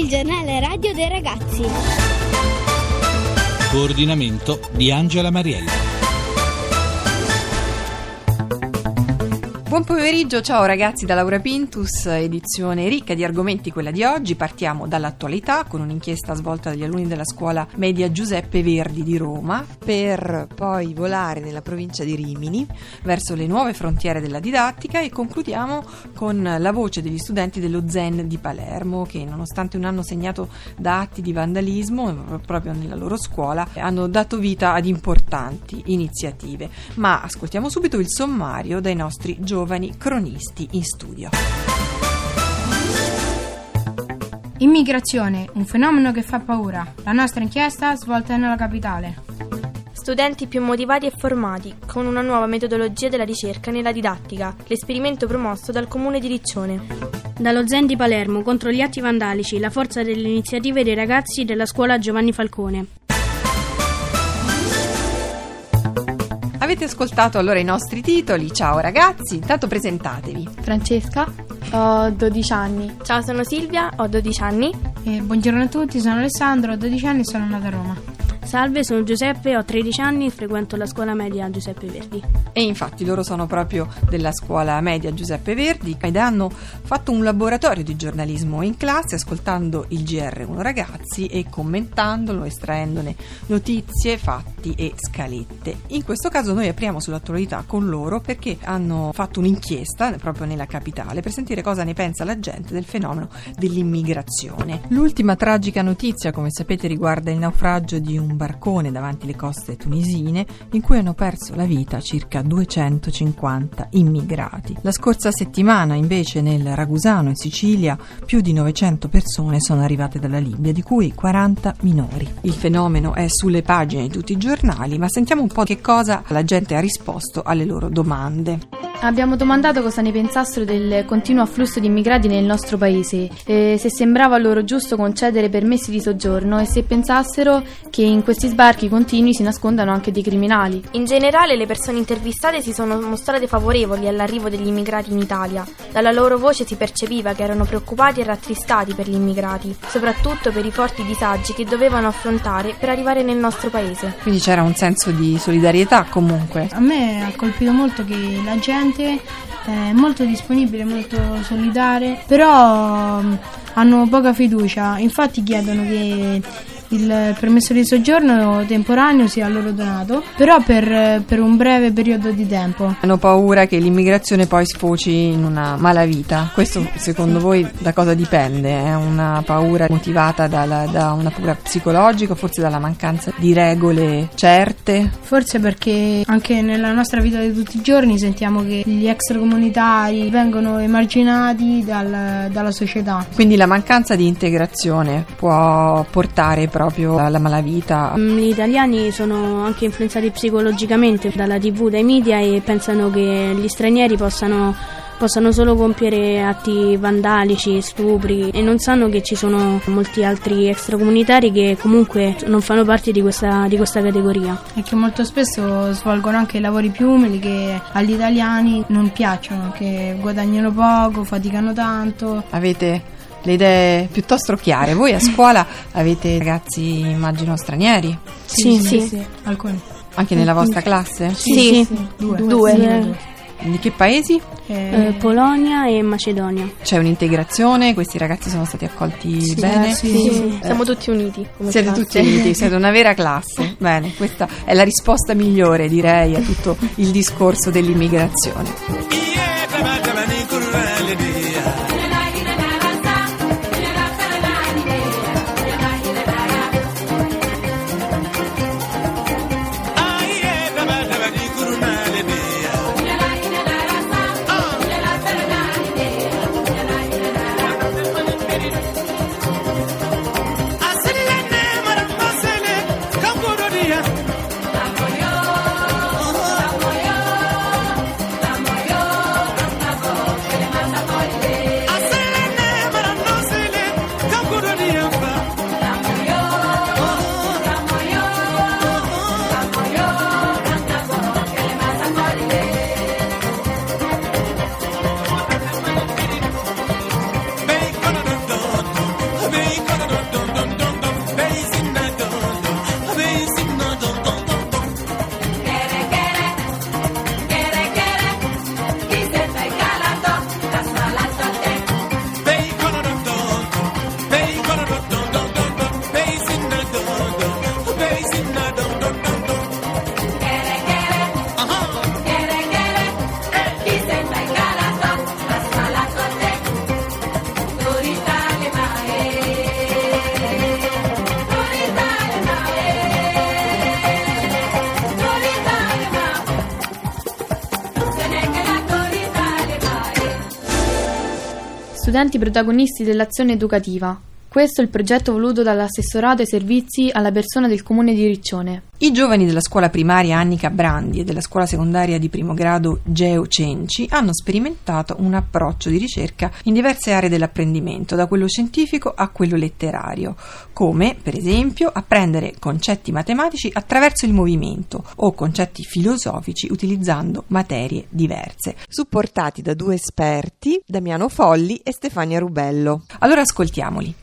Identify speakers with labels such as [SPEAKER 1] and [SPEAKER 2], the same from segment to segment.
[SPEAKER 1] il giornale radio dei ragazzi.
[SPEAKER 2] Coordinamento di Angela Mariella.
[SPEAKER 3] Buon pomeriggio, ciao ragazzi da Laura Pintus, edizione ricca di argomenti quella di oggi. Partiamo dall'attualità con un'inchiesta svolta dagli alunni della scuola media Giuseppe Verdi di Roma per poi volare nella provincia di Rimini verso le nuove frontiere della didattica e concludiamo con la voce degli studenti dello Zen di Palermo che nonostante un anno segnato da atti di vandalismo proprio nella loro scuola hanno dato vita ad importanti iniziative. Ma ascoltiamo subito il sommario dai nostri giovani giovani cronisti in studio.
[SPEAKER 4] Immigrazione, un fenomeno che fa paura. La nostra inchiesta svolta nella capitale.
[SPEAKER 5] Studenti più motivati e formati, con una nuova metodologia della ricerca nella didattica, l'esperimento promosso dal comune di Riccione.
[SPEAKER 6] Dallo Zen di Palermo contro gli atti vandalici, la forza delle iniziative dei ragazzi della scuola Giovanni Falcone.
[SPEAKER 3] Avete ascoltato allora i nostri titoli. Ciao ragazzi, intanto presentatevi.
[SPEAKER 7] Francesca, ho 12 anni.
[SPEAKER 5] Ciao, sono Silvia, ho 12 anni.
[SPEAKER 4] E buongiorno a tutti, sono Alessandro, ho 12 anni e sono nata a Roma.
[SPEAKER 6] Salve, sono Giuseppe, ho 13 anni e frequento la scuola media Giuseppe Verdi.
[SPEAKER 3] E infatti loro sono proprio della scuola media Giuseppe Verdi ed hanno fatto un laboratorio di giornalismo in classe ascoltando il GR1 ragazzi e commentandolo, estraendone notizie, fatti e scalette. In questo caso noi apriamo sull'attualità con loro perché hanno fatto un'inchiesta proprio nella capitale per sentire cosa ne pensa la gente del fenomeno dell'immigrazione. L'ultima tragica notizia, come sapete, riguarda il naufragio di un barcone davanti alle coste tunisine in cui hanno perso la vita circa 250 immigrati. La scorsa settimana invece nel Ragusano in Sicilia più di 900 persone sono arrivate dalla Libia, di cui 40 minori. Il fenomeno è sulle pagine di tutti i giornali, ma sentiamo un po' che cosa la gente ha risposto alle loro domande.
[SPEAKER 7] Abbiamo domandato cosa ne pensassero del continuo afflusso di immigrati nel nostro paese, se sembrava loro giusto concedere permessi di soggiorno e se pensassero che in questi sbarchi continui si nascondano anche dei criminali.
[SPEAKER 5] In generale le persone intervistate si sono mostrate favorevoli all'arrivo degli immigrati in Italia. Dalla loro voce si percepiva che erano preoccupati e rattristati per gli immigrati, soprattutto per i forti disagi che dovevano affrontare per arrivare nel nostro paese.
[SPEAKER 3] Quindi c'era un senso di solidarietà comunque.
[SPEAKER 4] A me ha colpito molto che la gente è molto disponibile, molto solidale, però mm, hanno poca fiducia, infatti chiedono che il permesso di soggiorno temporaneo sia loro donato, però per, per, un breve periodo di tempo.
[SPEAKER 3] Hanno paura che l'immigrazione poi sfoci in una malavita. Questo secondo sì. voi da cosa dipende? È una paura motivata dalla, da una paura psicologica, forse dalla mancanza di regole certe?
[SPEAKER 4] Forse perché anche nella nostra vita di tutti i giorni sentiamo che gli extracomunitari vengono emarginati dal, dalla società.
[SPEAKER 3] Quindi la mancanza di integrazione può portare proprio alla malavita.
[SPEAKER 6] Mm, gli italiani sono anche influenzati psicologicamente dalla tv, dai media e pensano che gli stranieri possano possano solo compiere atti vandalici, stupri e non sanno che ci sono molti altri extracomunitari che comunque non fanno parte di questa, di questa categoria.
[SPEAKER 4] E che molto spesso svolgono anche lavori più umili che agli italiani non piacciono, che guadagnano poco, faticano tanto.
[SPEAKER 3] Avete le idee piuttosto chiare. Voi a scuola avete ragazzi, immagino, stranieri?
[SPEAKER 4] Sì, sì, sì. sì. alcuni.
[SPEAKER 3] Anche nella vostra classe?
[SPEAKER 6] Sì, sì.
[SPEAKER 4] sì. Due.
[SPEAKER 6] Due. Due.
[SPEAKER 3] Di che paesi?
[SPEAKER 6] Eh, eh, Polonia e Macedonia.
[SPEAKER 3] C'è un'integrazione? Questi ragazzi sono stati accolti
[SPEAKER 4] sì,
[SPEAKER 3] bene?
[SPEAKER 4] Sì, sì.
[SPEAKER 5] sì. Eh, Siamo tutti uniti.
[SPEAKER 3] siete
[SPEAKER 5] classe.
[SPEAKER 3] tutti uniti, siete una vera classe. bene, questa è la risposta migliore, direi, a tutto il discorso dell'immigrazione.
[SPEAKER 7] Studenti protagonisti dell'azione educativa. Questo è il progetto voluto dall'assessorato ai servizi alla persona del comune di Riccione.
[SPEAKER 3] I giovani della scuola primaria Annica Brandi e della scuola secondaria di primo grado Geo Cenci hanno sperimentato un approccio di ricerca in diverse aree dell'apprendimento, da quello scientifico a quello letterario, come per esempio apprendere concetti matematici attraverso il movimento o concetti filosofici utilizzando materie diverse.
[SPEAKER 8] Supportati da due esperti, Damiano Folli e Stefania Rubello.
[SPEAKER 3] Allora ascoltiamoli.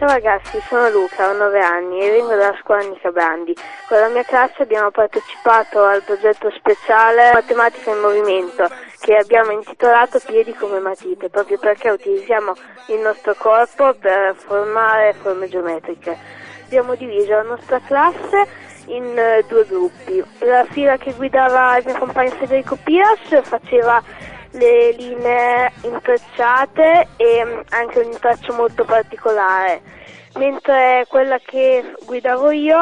[SPEAKER 9] Ciao ragazzi, sono Luca, ho 9 anni e vengo dalla scuola Nica Brandi. Con la mia classe abbiamo partecipato al progetto speciale Matematica in Movimento che abbiamo intitolato Piedi come matite, proprio perché utilizziamo il nostro corpo per formare forme geometriche. Abbiamo diviso la nostra classe in eh, due gruppi. La fila che guidava il mio compagno Federico Pias faceva le linee intrecciate e mm, anche un intreccio molto particolare, mentre quella che guidavo io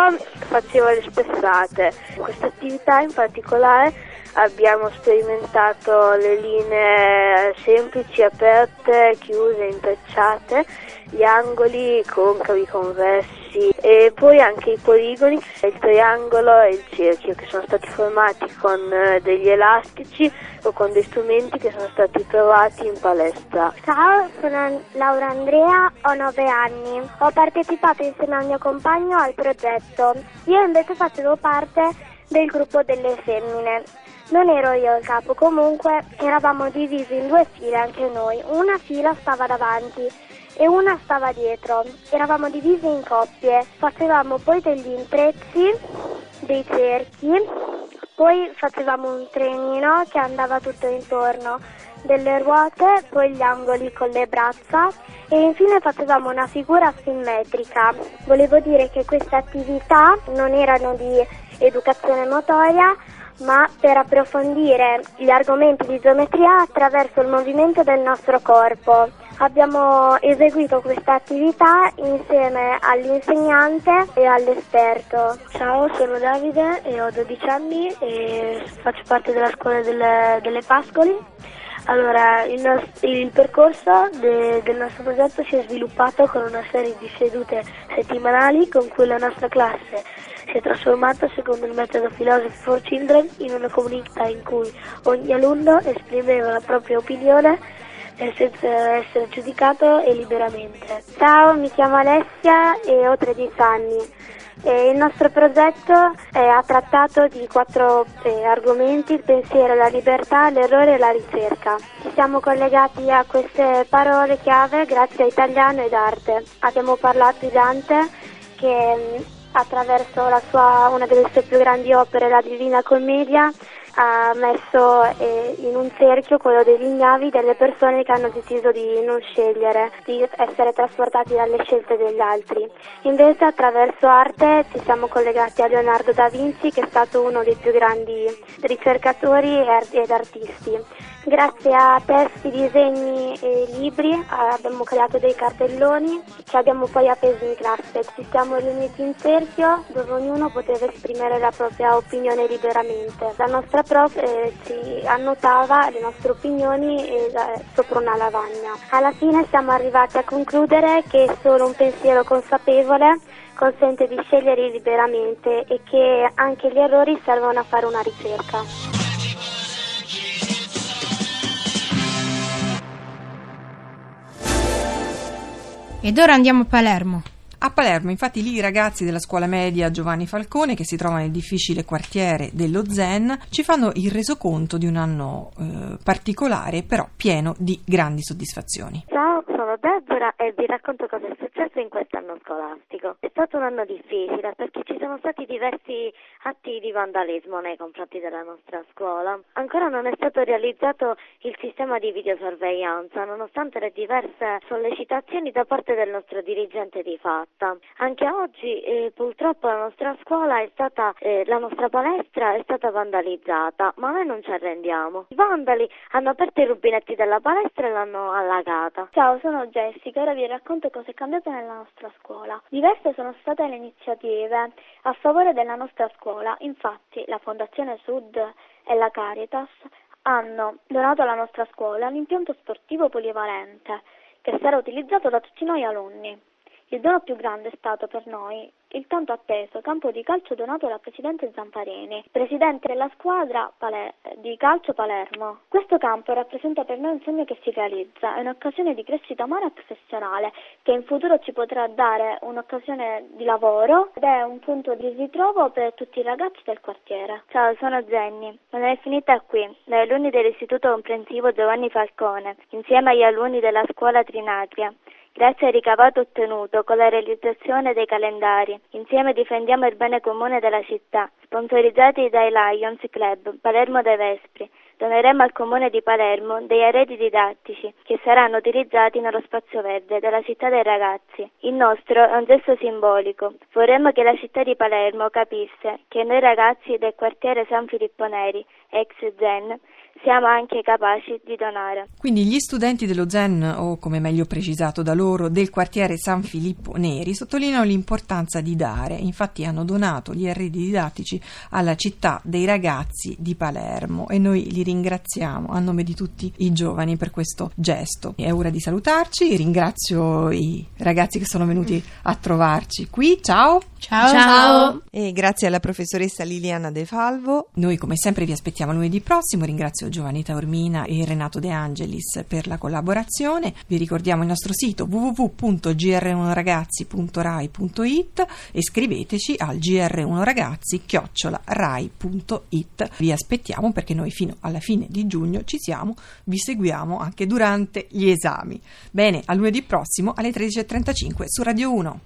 [SPEAKER 9] faceva le spessate. In questa attività in particolare abbiamo sperimentato le linee semplici, aperte, chiuse, intrecciate, gli angoli concavi, convessi e poi anche i poligoni, il triangolo e il cerchio che sono stati formati con eh, degli elastici o con dei strumenti che sono stati trovati in palestra.
[SPEAKER 10] Ciao, sono Laura Andrea, ho 9 anni. Ho partecipato insieme al mio compagno al progetto. Io invece facevo parte del gruppo delle femmine. Non ero io il capo, comunque eravamo divisi in due file anche noi. Una fila stava davanti e una stava dietro. Eravamo divisi in coppie, facevamo poi degli intrecci, dei cerchi, poi facevamo un trenino che andava tutto intorno, delle ruote, poi gli angoli con le braccia e infine facevamo una figura simmetrica. Volevo dire che queste attività non erano di educazione motoria, ma per approfondire gli argomenti di geometria attraverso il movimento del nostro corpo. Abbiamo eseguito questa attività insieme all'insegnante e all'esperto.
[SPEAKER 9] Ciao, sono Davide e ho 12 anni e faccio parte della scuola delle, delle Pascoli. Allora, il, nos- il percorso de- del nostro progetto si è sviluppato con una serie di sedute settimanali con cui la nostra classe si è trasformata secondo il metodo Philosophy for Children in una comunità in cui ogni alunno esprimeva la propria opinione senza essere giudicato e liberamente.
[SPEAKER 10] Ciao, mi chiamo Alessia e ho 13 anni. E il nostro progetto eh, ha trattato di quattro eh, argomenti, il pensiero, la libertà, l'errore e la ricerca. Ci siamo collegati a queste parole chiave grazie a italiano ed arte. Abbiamo parlato di Dante che attraverso sua, una delle sue più grandi opere, la Divina Commedia, ha messo eh, in un cerchio quello degli ignavi delle persone che hanno deciso di non scegliere, di essere trasportati dalle scelte degli altri. Invece attraverso arte ci siamo collegati a Leonardo da Vinci che è stato uno dei più grandi ricercatori ed artisti. Grazie a testi, disegni e libri abbiamo creato dei cartelloni che abbiamo poi appeso in classe. Ci siamo riuniti in cerchio dove ognuno poteva esprimere la propria opinione liberamente. La nostra prof eh, ci annotava le nostre opinioni eh, sopra una lavagna. Alla fine siamo arrivati a concludere che solo un pensiero consapevole consente di scegliere liberamente e che anche gli errori servono a fare una ricerca.
[SPEAKER 4] Ed ora andiamo a Palermo.
[SPEAKER 3] A Palermo, infatti, lì i ragazzi della scuola media Giovanni Falcone, che si trova nel difficile quartiere dello Zen, ci fanno il resoconto di un anno eh, particolare, però pieno di grandi soddisfazioni.
[SPEAKER 11] Ciao, sono Deborah e vi racconto cosa è successo in quest'anno scolastico. È stato un anno difficile perché ci sono stati diversi atti di vandalismo nei confronti della nostra scuola. Ancora non è stato realizzato il sistema di videosorveglianza, nonostante le diverse sollecitazioni da parte del nostro dirigente di fatto fatta. Anche oggi eh, purtroppo la nostra scuola è stata, eh, la nostra palestra è stata vandalizzata, ma noi non ci arrendiamo. I vandali hanno aperto i rubinetti della palestra e l'hanno allagata.
[SPEAKER 10] Ciao, sono Jessica, ora vi racconto cosa è cambiato nella nostra scuola. Diverse sono state le iniziative a favore della nostra scuola, infatti la Fondazione Sud e la Caritas
[SPEAKER 12] hanno donato alla nostra scuola l'impianto sportivo polivalente che sarà utilizzato da tutti noi alunni. Il dono più grande è stato per noi il tanto atteso campo di calcio donato dal presidente Zamparini, presidente della squadra Pale- di calcio Palermo. Questo campo rappresenta per noi un sogno che si realizza, è un'occasione di crescita umana e professionale che in futuro ci potrà dare un'occasione di lavoro ed è un punto di ritrovo per tutti i ragazzi del quartiere.
[SPEAKER 13] Ciao, sono Jenny. Non è finita qui. Noi alunni dell'Istituto Comprensivo Giovanni Falcone, insieme agli alunni della scuola Trinatria, Grazie al ricavato ottenuto con la realizzazione dei calendari, insieme difendiamo il bene comune della città. Sponsorizzati dai Lions Club Palermo dei Vespri, doneremo al comune di Palermo degli arredi didattici che saranno utilizzati nello spazio verde della città dei ragazzi. Il nostro è un gesto simbolico. Vorremmo che la città di Palermo capisse che noi ragazzi del quartiere San Filippo Neri, ex Zen, siamo anche capaci di donare.
[SPEAKER 3] Quindi gli studenti dello Zen, o come meglio precisato da loro, del quartiere San Filippo Neri, sottolineano l'importanza di dare, infatti hanno donato gli arredi didattici alla città dei ragazzi di Palermo e noi li ringraziamo a nome di tutti i giovani per questo gesto. È ora di salutarci, ringrazio i ragazzi che sono venuti a trovarci qui, ciao!
[SPEAKER 4] Ciao!
[SPEAKER 8] Ciao! E grazie alla professoressa Liliana De Falvo.
[SPEAKER 3] Noi come sempre vi aspettiamo lunedì prossimo, ringrazio Giovanni Taormina e Renato De Angelis per la collaborazione. Vi ricordiamo il nostro sito www.gr1ragazzi.rai.it e scriveteci al gr1ragazzi rai.it. Vi aspettiamo perché noi fino alla fine di giugno ci siamo, vi seguiamo anche durante gli esami. Bene, a lunedì prossimo alle 13.35 su Radio 1.